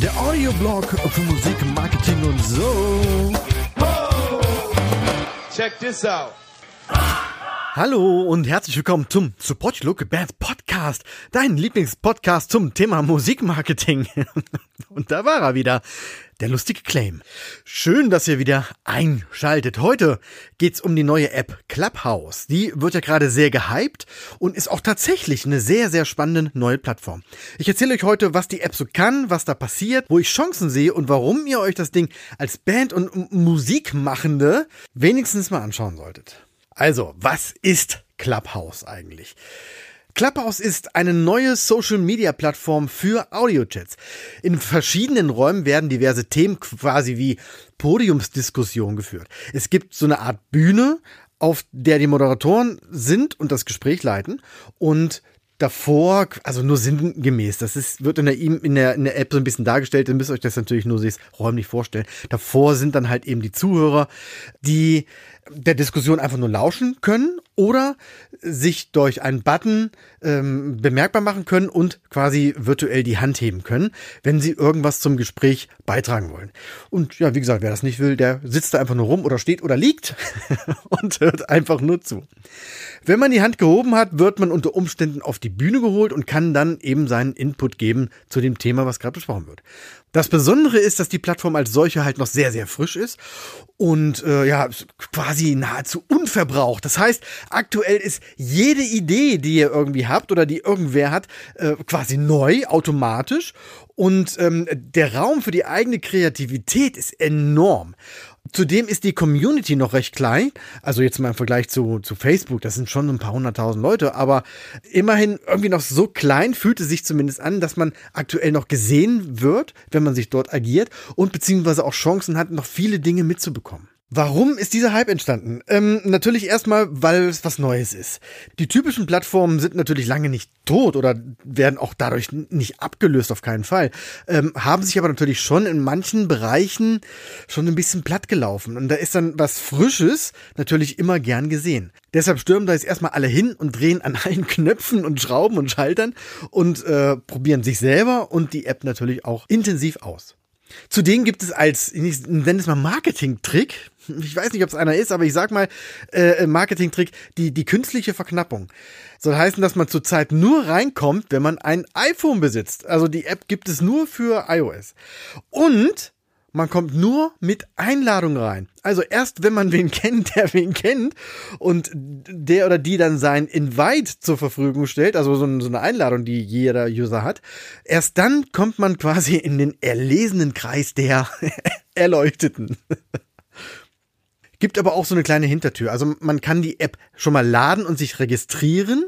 Der Audioblog für Musik, Marketing und so. Check this out. Hallo und herzlich willkommen zum Support Local Band Podcast, dein Lieblingspodcast zum Thema Musikmarketing. Und da war er wieder, der lustige Claim. Schön, dass ihr wieder einschaltet. Heute geht's um die neue App Clubhouse. Die wird ja gerade sehr gehypt und ist auch tatsächlich eine sehr, sehr spannende neue Plattform. Ich erzähle euch heute, was die App so kann, was da passiert, wo ich Chancen sehe und warum ihr euch das Ding als Band und Musikmachende wenigstens mal anschauen solltet. Also, was ist Clubhouse eigentlich? Clubhouse ist eine neue Social-Media-Plattform für Audiochats. In verschiedenen Räumen werden diverse Themen quasi wie Podiumsdiskussionen geführt. Es gibt so eine Art Bühne, auf der die Moderatoren sind und das Gespräch leiten und davor, also nur sinngemäß, das ist, wird in der, in, der, in der App so ein bisschen dargestellt, ihr müsst euch das natürlich nur sich räumlich vorstellen. Davor sind dann halt eben die Zuhörer, die der Diskussion einfach nur lauschen können oder sich durch einen Button ähm, bemerkbar machen können und quasi virtuell die Hand heben können, wenn sie irgendwas zum Gespräch beitragen wollen. Und ja, wie gesagt, wer das nicht will, der sitzt da einfach nur rum oder steht oder liegt und hört einfach nur zu. Wenn man die Hand gehoben hat, wird man unter Umständen auf die Bühne geholt und kann dann eben seinen Input geben zu dem Thema, was gerade besprochen wird. Das Besondere ist, dass die Plattform als solche halt noch sehr, sehr frisch ist und äh, ja, quasi nahezu unverbraucht. Das heißt, aktuell ist jede Idee, die ihr irgendwie habt oder die irgendwer hat, äh, quasi neu, automatisch. Und ähm, der Raum für die eigene Kreativität ist enorm. Zudem ist die Community noch recht klein. Also jetzt mal im Vergleich zu, zu Facebook, das sind schon ein paar hunderttausend Leute, aber immerhin irgendwie noch so klein fühlt es sich zumindest an, dass man aktuell noch gesehen wird, wenn man sich dort agiert und beziehungsweise auch Chancen hat, noch viele Dinge mitzubekommen. Warum ist dieser Hype entstanden? Ähm, natürlich erstmal, weil es was Neues ist. Die typischen Plattformen sind natürlich lange nicht tot oder werden auch dadurch nicht abgelöst, auf keinen Fall. Ähm, haben sich aber natürlich schon in manchen Bereichen schon ein bisschen platt gelaufen. Und da ist dann was Frisches natürlich immer gern gesehen. Deshalb stürmen da jetzt erstmal alle hin und drehen an allen Knöpfen und Schrauben und Schaltern und äh, probieren sich selber und die App natürlich auch intensiv aus. Zudem gibt es als, ich nenne es mal Marketing-Trick, ich weiß nicht, ob es einer ist, aber ich sag mal, äh, Marketing-Trick, die, die künstliche Verknappung. Soll heißen, dass man zurzeit nur reinkommt, wenn man ein iPhone besitzt. Also die App gibt es nur für iOS. Und man kommt nur mit Einladung rein. Also erst wenn man wen kennt, der wen kennt und der oder die dann sein Invite zur Verfügung stellt, also so eine Einladung, die jeder User hat, erst dann kommt man quasi in den erlesenen Kreis der Erleuchteten. Gibt aber auch so eine kleine Hintertür. Also man kann die App schon mal laden und sich registrieren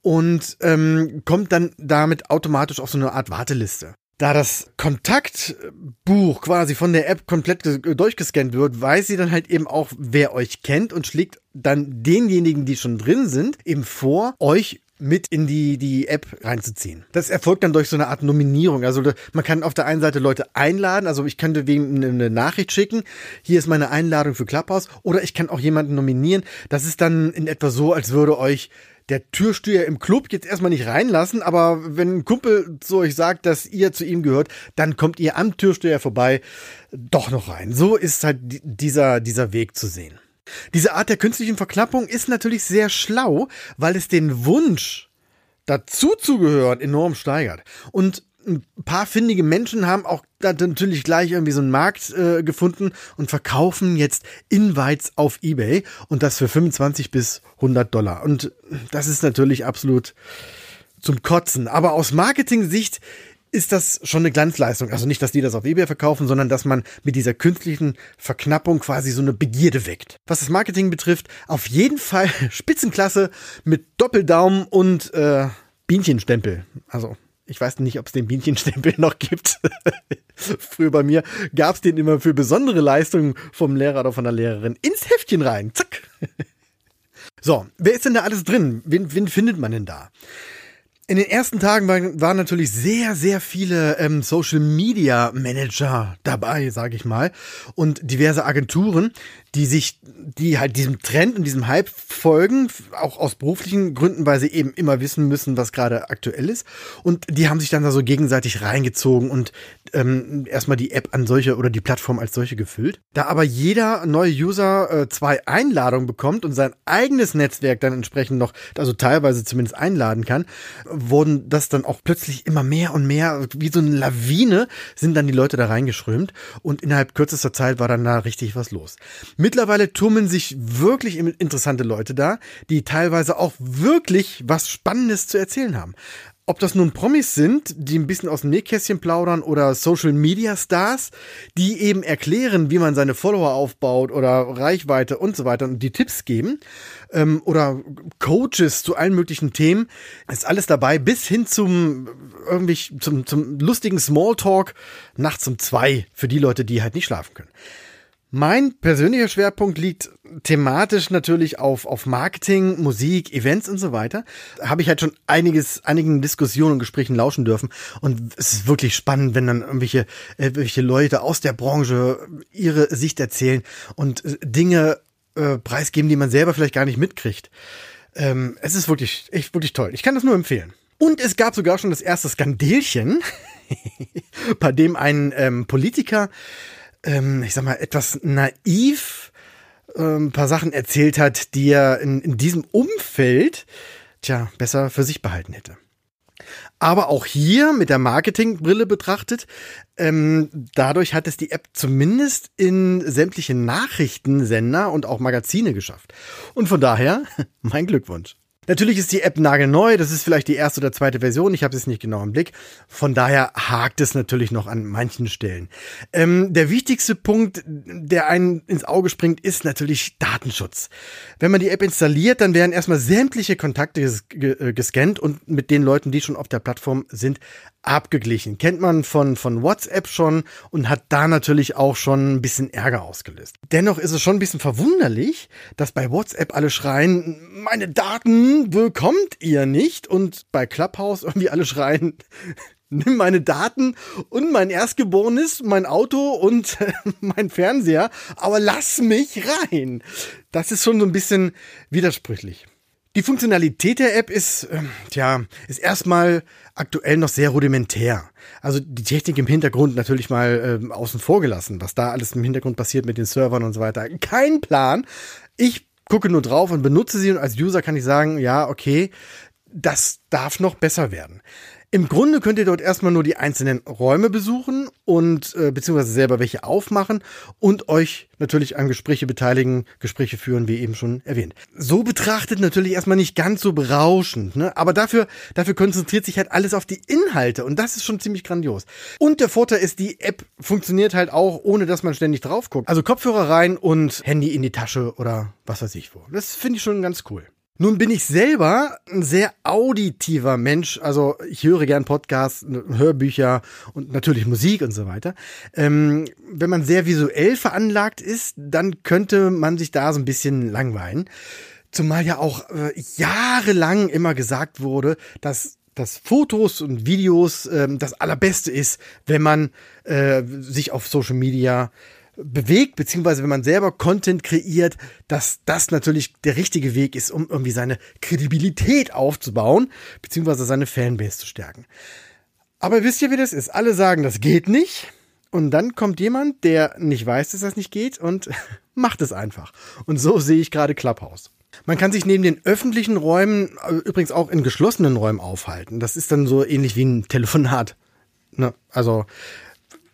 und ähm, kommt dann damit automatisch auf so eine Art Warteliste. Da das Kontaktbuch quasi von der App komplett durchgescannt wird, weiß sie dann halt eben auch, wer euch kennt und schlägt dann denjenigen, die schon drin sind, eben vor, euch mit in die, die App reinzuziehen. Das erfolgt dann durch so eine Art Nominierung. Also man kann auf der einen Seite Leute einladen, also ich könnte wegen eine Nachricht schicken, hier ist meine Einladung für Clubhouse, oder ich kann auch jemanden nominieren. Das ist dann in etwa so, als würde euch der Türsteher im Club jetzt erstmal nicht reinlassen, aber wenn ein Kumpel zu euch sagt, dass ihr zu ihm gehört, dann kommt ihr am Türsteher vorbei doch noch rein. So ist halt dieser, dieser Weg zu sehen. Diese Art der künstlichen Verknappung ist natürlich sehr schlau, weil es den Wunsch dazu zu gehören enorm steigert. Und ein paar findige Menschen haben auch da natürlich gleich irgendwie so einen Markt äh, gefunden und verkaufen jetzt Invites auf eBay und das für 25 bis 100 Dollar. Und das ist natürlich absolut zum Kotzen. Aber aus Marketing-Sicht ist das schon eine Glanzleistung. Also nicht, dass die das auf eBay verkaufen, sondern dass man mit dieser künstlichen Verknappung quasi so eine Begierde weckt. Was das Marketing betrifft, auf jeden Fall Spitzenklasse mit Doppeldaumen und äh, Bienchenstempel. Also ich weiß nicht, ob es den Bienchenstempel noch gibt. Früher bei mir gab es den immer für besondere Leistungen vom Lehrer oder von der Lehrerin ins Heftchen rein. Zack. so, wer ist denn da alles drin? Wen, wen findet man denn da? In den ersten Tagen waren, waren natürlich sehr, sehr viele ähm, Social Media Manager dabei, sage ich mal, und diverse Agenturen, die sich, die halt diesem Trend und diesem Hype folgen, auch aus beruflichen Gründen, weil sie eben immer wissen müssen, was gerade aktuell ist. Und die haben sich dann da so gegenseitig reingezogen und ähm, erstmal die App an solche oder die Plattform als solche gefüllt. Da aber jeder neue User äh, zwei Einladungen bekommt und sein eigenes Netzwerk dann entsprechend noch, also teilweise zumindest einladen kann, wurden das dann auch plötzlich immer mehr und mehr, wie so eine Lawine, sind dann die Leute da reingeschrömt und innerhalb kürzester Zeit war dann da richtig was los. Mittlerweile tummeln sich wirklich interessante Leute da, die teilweise auch wirklich was Spannendes zu erzählen haben. Ob das nun Promis sind, die ein bisschen aus dem Nähkästchen plaudern oder Social Media Stars, die eben erklären, wie man seine Follower aufbaut oder Reichweite und so weiter und die Tipps geben, ähm, oder Coaches zu allen möglichen Themen, ist alles dabei, bis hin zum irgendwie zum, zum lustigen Smalltalk nachts um zwei für die Leute, die halt nicht schlafen können. Mein persönlicher Schwerpunkt liegt thematisch natürlich auf, auf Marketing, Musik, Events und so weiter. Habe ich halt schon einiges, einigen Diskussionen und Gesprächen lauschen dürfen. Und es ist wirklich spannend, wenn dann irgendwelche, äh, irgendwelche Leute aus der Branche ihre Sicht erzählen und äh, Dinge äh, preisgeben, die man selber vielleicht gar nicht mitkriegt. Ähm, es ist wirklich, echt wirklich toll. Ich kann das nur empfehlen. Und es gab sogar schon das erste Skandelchen, bei dem ein ähm, Politiker ähm, ich sag mal, etwas naiv äh, ein paar Sachen erzählt hat, die er in, in diesem Umfeld, tja, besser für sich behalten hätte. Aber auch hier mit der Marketingbrille betrachtet, ähm, dadurch hat es die App zumindest in sämtliche Nachrichtensender und auch Magazine geschafft. Und von daher, mein Glückwunsch. Natürlich ist die App nagelneu, das ist vielleicht die erste oder zweite Version, ich habe es nicht genau im Blick. Von daher hakt es natürlich noch an manchen Stellen. Ähm, der wichtigste Punkt, der einen ins Auge springt, ist natürlich Datenschutz. Wenn man die App installiert, dann werden erstmal sämtliche Kontakte ges äh, gescannt und mit den Leuten, die schon auf der Plattform sind, abgeglichen. Kennt man von, von WhatsApp schon und hat da natürlich auch schon ein bisschen Ärger ausgelöst. Dennoch ist es schon ein bisschen verwunderlich, dass bei WhatsApp alle schreien, meine Daten bekommt ihr nicht und bei Clubhouse irgendwie alle schreien, nimm meine Daten und mein Erstgeborenes, mein Auto und mein Fernseher, aber lass mich rein. Das ist schon so ein bisschen widersprüchlich. Die Funktionalität der App ist, äh, tja, ist erstmal aktuell noch sehr rudimentär. Also die Technik im Hintergrund natürlich mal äh, außen vor gelassen, was da alles im Hintergrund passiert mit den Servern und so weiter. Kein Plan. Ich gucke nur drauf und benutze sie und als User kann ich sagen, ja, okay, das darf noch besser werden. Im Grunde könnt ihr dort erstmal nur die einzelnen Räume besuchen und äh, beziehungsweise selber welche aufmachen und euch natürlich an Gespräche beteiligen, Gespräche führen, wie eben schon erwähnt. So betrachtet natürlich erstmal nicht ganz so berauschend, ne? aber dafür, dafür konzentriert sich halt alles auf die Inhalte und das ist schon ziemlich grandios. Und der Vorteil ist, die App funktioniert halt auch, ohne dass man ständig drauf guckt. Also Kopfhörer rein und Handy in die Tasche oder was weiß ich wo. Das finde ich schon ganz cool. Nun bin ich selber ein sehr auditiver Mensch, also ich höre gern Podcasts, Hörbücher und natürlich Musik und so weiter. Ähm, wenn man sehr visuell veranlagt ist, dann könnte man sich da so ein bisschen langweilen. Zumal ja auch äh, jahrelang immer gesagt wurde, dass dass Fotos und Videos ähm, das allerbeste ist, wenn man äh, sich auf Social Media bewegt, beziehungsweise wenn man selber Content kreiert, dass das natürlich der richtige Weg ist, um irgendwie seine Kredibilität aufzubauen, beziehungsweise seine Fanbase zu stärken. Aber wisst ihr, wie das ist? Alle sagen, das geht nicht. Und dann kommt jemand, der nicht weiß, dass das nicht geht und macht es einfach. Und so sehe ich gerade Clubhouse. Man kann sich neben den öffentlichen Räumen äh, übrigens auch in geschlossenen Räumen aufhalten. Das ist dann so ähnlich wie ein Telefonat. Ne? Also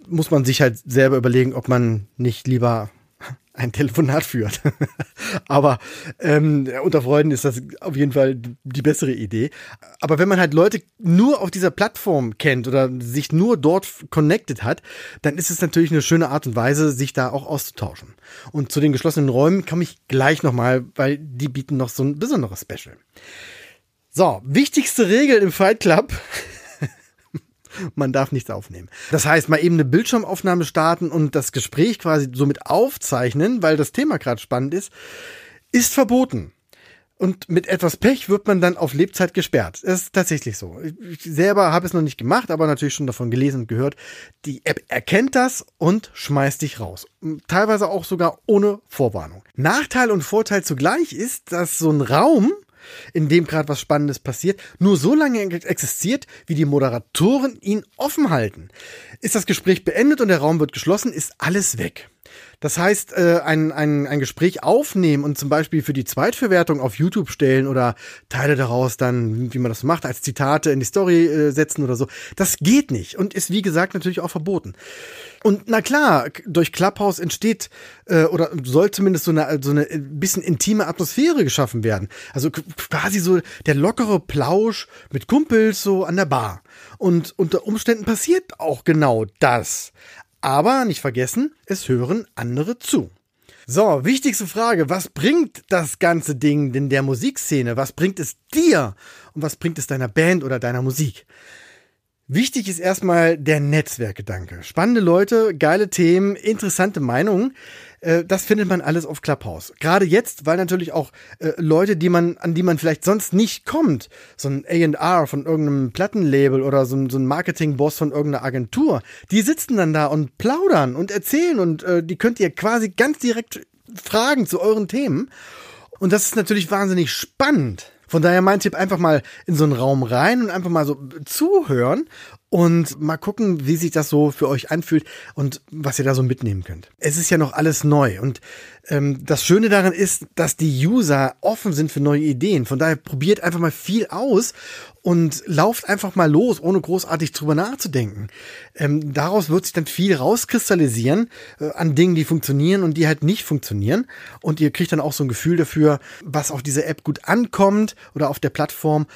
muss man sich halt selber überlegen, ob man nicht lieber ein Telefonat führt. Aber ähm, unter Freunden ist das auf jeden Fall die bessere Idee. Aber wenn man halt Leute nur auf dieser Plattform kennt oder sich nur dort connected hat, dann ist es natürlich eine schöne Art und Weise, sich da auch auszutauschen. Und zu den geschlossenen Räumen komme ich gleich nochmal, weil die bieten noch so ein besonderes Special. So, wichtigste Regel im Fight Club man darf nichts aufnehmen. Das heißt, mal eben eine Bildschirmaufnahme starten und das Gespräch quasi somit aufzeichnen, weil das Thema gerade spannend ist, ist verboten. und mit etwas Pech wird man dann auf Lebzeit gesperrt. Das ist tatsächlich so. Ich selber habe es noch nicht gemacht, aber natürlich schon davon gelesen und gehört. Die App erkennt das und schmeißt dich raus. Teilweise auch sogar ohne Vorwarnung. Nachteil und Vorteil zugleich ist, dass so ein Raum, in dem gerade was Spannendes passiert, nur so lange existiert, wie die Moderatoren ihn offen halten. Ist das Gespräch beendet und der Raum wird geschlossen, ist alles weg. Das heißt, äh, ein, ein, ein Gespräch aufnehmen und zum Beispiel für die Zweitverwertung auf YouTube stellen oder Teile daraus dann, wie man das macht, als Zitate in die Story äh, setzen oder so, das geht nicht und ist wie gesagt natürlich auch verboten. Und na klar, durch Clubhouse entsteht äh, oder soll zumindest so eine, so eine bisschen intime Atmosphäre geschaffen werden. Also quasi so der lockere Plausch mit Kumpels so an der Bar. Und unter Umständen passiert auch genau das. Aber nicht vergessen, es hören andere zu. So, wichtigste Frage, was bringt das ganze Ding denn der Musikszene? Was bringt es dir? Und was bringt es deiner Band oder deiner Musik? Wichtig ist erstmal der Netzwerkgedanke. Spannende Leute, geile Themen, interessante Meinungen. Äh, das findet man alles auf Clubhouse. Gerade jetzt, weil natürlich auch äh, Leute, die man, an die man vielleicht sonst nicht kommt, so ein A&R von irgendeinem Plattenlabel oder so ein, so ein Marketingboss von irgendeiner Agentur, die sitzen dann da und plaudern und erzählen und äh, die könnt ihr quasi ganz direkt fragen zu euren Themen. Und das ist natürlich wahnsinnig spannend. Von daher mein Tipp, einfach mal in so einen Raum rein und einfach mal so zuhören und mal gucken, wie sich das so für euch anfühlt und was ihr da so mitnehmen könnt. Es ist ja noch alles neu und ähm, das Schöne daran ist, dass die User offen sind für neue Ideen. Von daher probiert einfach mal viel aus und lauft einfach mal los, ohne großartig drüber nachzudenken. Ähm, daraus wird sich dann viel rauskristallisieren äh, an Dingen, die funktionieren und die halt nicht funktionieren. Und ihr kriegt dann auch so ein Gefühl dafür, was auf dieser App gut ankommt oder auf der Plattform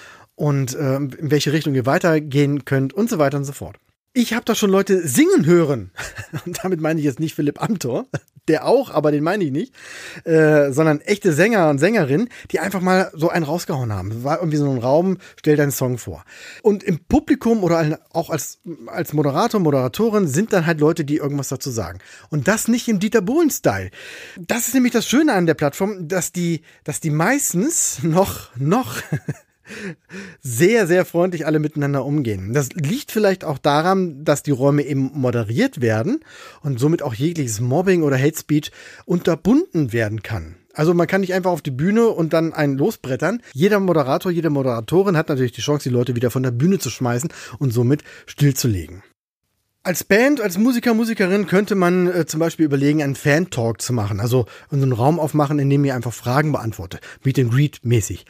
und äh, in welche Richtung ihr weitergehen könnt und so weiter und so fort. Ich habe da schon Leute singen hören. Und damit meine ich jetzt nicht Philipp Amthor, der auch, aber den meine ich nicht, äh, sondern echte Sänger und Sängerinnen, die einfach mal so einen rausgehauen haben. War irgendwie so ein Raum, stell deinen Song vor. Und im Publikum oder auch als, als Moderator, Moderatorin sind dann halt Leute, die irgendwas dazu sagen. Und das nicht im Dieter Bohlen-Style. Das ist nämlich das Schöne an der Plattform, dass die, dass die meistens noch, noch sehr, sehr freundlich alle miteinander umgehen. Das liegt vielleicht auch daran, dass die Räume eben moderiert werden und somit auch jegliches Mobbing oder Hate Speech unterbunden werden kann. Also man kann nicht einfach auf die Bühne und dann einen losbrettern. Jeder Moderator, jede Moderatorin hat natürlich die Chance, die Leute wieder von der Bühne zu schmeißen und somit stillzulegen. Als Band, als Musiker, Musikerin könnte man äh, zum Beispiel überlegen, einen Fan-Talk zu machen. Also einen Raum aufmachen, in dem ihr einfach Fragen beantwortet. Meet and Greet mäßig.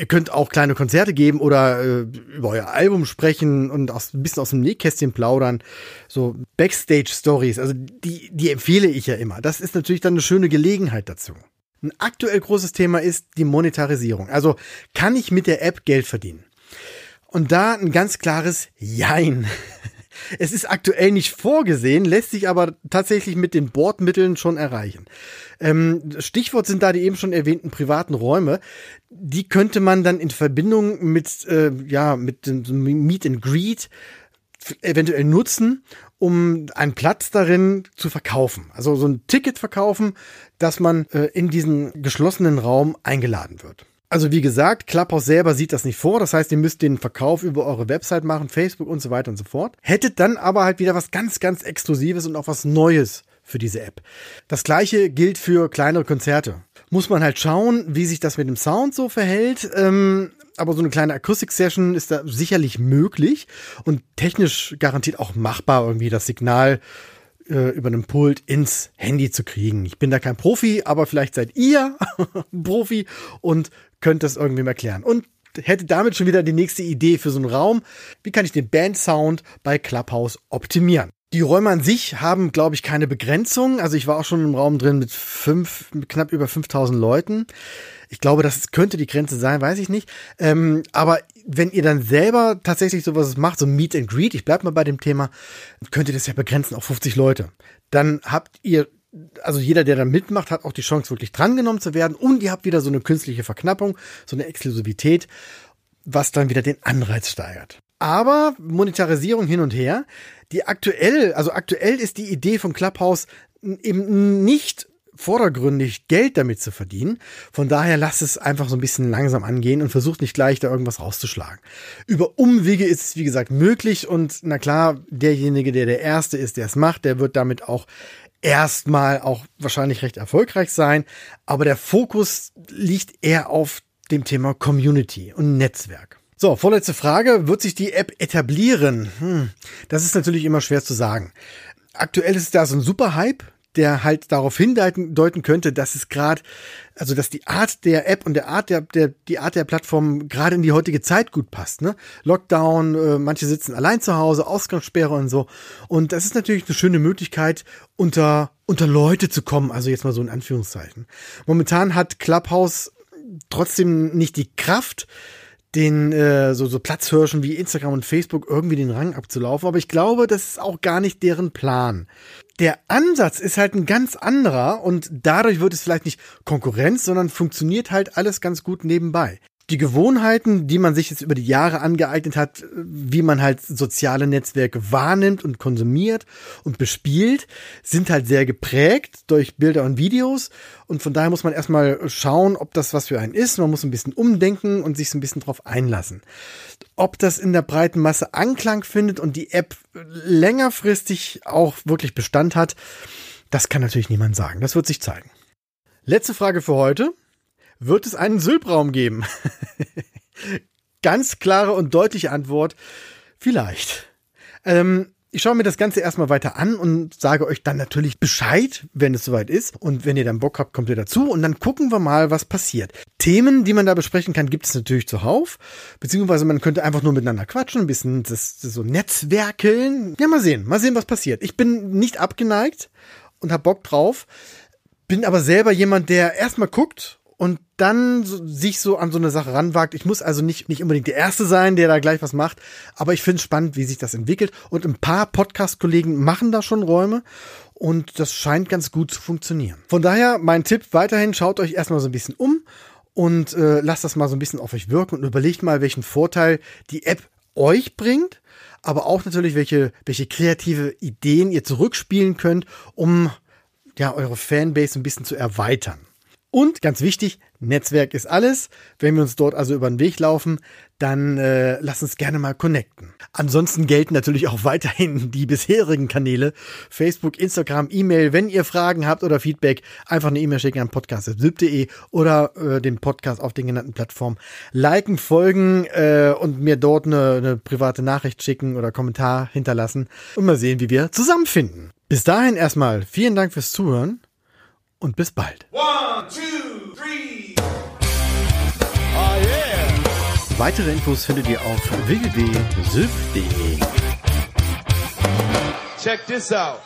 Ihr könnt auch kleine Konzerte geben oder äh, über euer Album sprechen und aus, ein bisschen aus dem Nähkästchen plaudern. So Backstage-Stories, also die, die empfehle ich ja immer. Das ist natürlich dann eine schöne Gelegenheit dazu. Ein aktuell großes Thema ist die Monetarisierung. Also kann ich mit der App Geld verdienen? Und da ein ganz klares Jein. Es ist aktuell nicht vorgesehen, lässt sich aber tatsächlich mit den Bordmitteln schon erreichen. Ähm, Stichwort sind da die eben schon erwähnten privaten Räume. Die könnte man dann in Verbindung mit, äh, ja, mit dem Meet and Greet eventuell nutzen, um einen Platz darin zu verkaufen. Also so ein Ticket verkaufen, dass man äh, in diesen geschlossenen Raum eingeladen wird. Also wie gesagt, Clubhouse selber sieht das nicht vor. Das heißt, ihr müsst den Verkauf über eure Website machen, Facebook und so weiter und so fort. Hättet dann aber halt wieder was ganz, ganz Exklusives und auch was Neues für diese App. Das gleiche gilt für kleinere Konzerte. Muss man halt schauen, wie sich das mit dem Sound so verhält. Ähm, aber so eine kleine Akustik-Session ist da sicherlich möglich und technisch garantiert auch machbar, irgendwie das Signal äh, über einen Pult ins Handy zu kriegen. Ich bin da kein Profi, aber vielleicht seid ihr Profi und könnt das irgendwem erklären. Und hätte damit schon wieder die nächste Idee für so einen Raum. Wie kann ich den Band-Sound bei Clubhouse optimieren? Die Räume an sich haben, glaube ich, keine Begrenzung. Also ich war auch schon im Raum drin mit fünf, mit knapp über 5000 Leuten. Ich glaube, das könnte die Grenze sein, weiß ich nicht. Ähm, aber wenn ihr dann selber tatsächlich sowas macht, so Meet and Greet, ich bleib mal bei dem Thema, könnt ihr das ja begrenzen auf 50 Leute. Dann habt ihr also jeder, der da mitmacht, hat auch die Chance, wirklich drangenommen zu werden. Und ihr habt wieder so eine künstliche Verknappung, so eine Exklusivität, was dann wieder den Anreiz steigert. Aber Monetarisierung hin und her. Die aktuell, also aktuell ist die Idee von Clubhouse eben nicht vordergründig Geld damit zu verdienen. Von daher lasst es einfach so ein bisschen langsam angehen und versucht nicht gleich da irgendwas rauszuschlagen. Über Umwege ist es, wie gesagt, möglich und na klar, derjenige, der der Erste ist, der es macht, der wird damit auch erstmal auch wahrscheinlich recht erfolgreich sein. Aber der Fokus liegt eher auf dem Thema Community und Netzwerk. So, vorletzte Frage. Wird sich die App etablieren? Hm, das ist natürlich immer schwer zu sagen. Aktuell ist da so ein Super-Hype der halt darauf hindeuten könnte, dass es gerade, also dass die Art der App und der Art der, der die Art der Plattform gerade in die heutige Zeit gut passt. Ne? Lockdown, äh, manche sitzen allein zu Hause, Ausgangssperre und so. Und das ist natürlich eine schöne Möglichkeit, unter unter Leute zu kommen. Also jetzt mal so in Anführungszeichen. Momentan hat Clubhouse trotzdem nicht die Kraft, den äh, so, so Platzhirschen wie Instagram und Facebook irgendwie den Rang abzulaufen. Aber ich glaube, das ist auch gar nicht deren Plan der Ansatz ist halt ein ganz anderer und dadurch wird es vielleicht nicht Konkurrenz, sondern funktioniert halt alles ganz gut nebenbei die Gewohnheiten, die man sich jetzt über die Jahre angeeignet hat, wie man halt soziale Netzwerke wahrnimmt und konsumiert und bespielt, sind halt sehr geprägt durch Bilder und Videos. Und von daher muss man erstmal schauen, ob das was für einen ist. Man muss ein bisschen umdenken und sich so ein bisschen drauf einlassen. Ob das in der breiten Masse Anklang findet und die App längerfristig auch wirklich Bestand hat, das kann natürlich niemand sagen. Das wird sich zeigen. Letzte Frage für heute wird es einen Sylbraum geben? Ganz klare und deutliche Antwort, vielleicht. Ähm, ich schaue mir das Ganze erstmal weiter an und sage euch dann natürlich Bescheid, wenn es soweit ist. Und wenn ihr dann Bock habt, kommt ihr dazu und dann gucken wir mal, was passiert. Themen, die man da besprechen kann, gibt es natürlich zuhauf. Beziehungsweise man könnte einfach nur miteinander quatschen, ein bisschen das, das so netzwerkeln. Ja, mal sehen, mal sehen, was passiert. Ich bin nicht abgeneigt und hab Bock drauf. Bin aber selber jemand, der erstmal guckt dann so, sich so an so eine Sache ranwagt. Ich muss also nicht, nicht unbedingt der Erste sein, der da gleich was macht, aber ich finde es spannend, wie sich das entwickelt. Und ein paar Podcast-Kollegen machen da schon Räume und das scheint ganz gut zu funktionieren. Von daher mein Tipp weiterhin, schaut euch erstmal so ein bisschen um und äh, lasst das mal so ein bisschen auf euch wirken und überlegt mal, welchen Vorteil die App euch bringt, aber auch natürlich, welche, welche kreative Ideen ihr zurückspielen könnt, um ja, eure Fanbase ein bisschen zu erweitern. Und ganz wichtig, Netzwerk ist alles. Wenn wir uns dort also über den Weg laufen, dann äh, lass uns gerne mal connecten. Ansonsten gelten natürlich auch weiterhin die bisherigen Kanäle. Facebook, Instagram, E-Mail. Wenn ihr Fragen habt oder Feedback, einfach eine E-Mail schicken an podcast.sib.de oder äh, den Podcast auf den genannten Plattformen. Liken, folgen äh, und mir dort eine, eine private Nachricht schicken oder Kommentar hinterlassen und mal sehen, wie wir zusammenfinden. Bis dahin erstmal vielen Dank fürs Zuhören und bis bald. One, two, Weitere Infos findet ihr auf www.sylph.de. Check this out.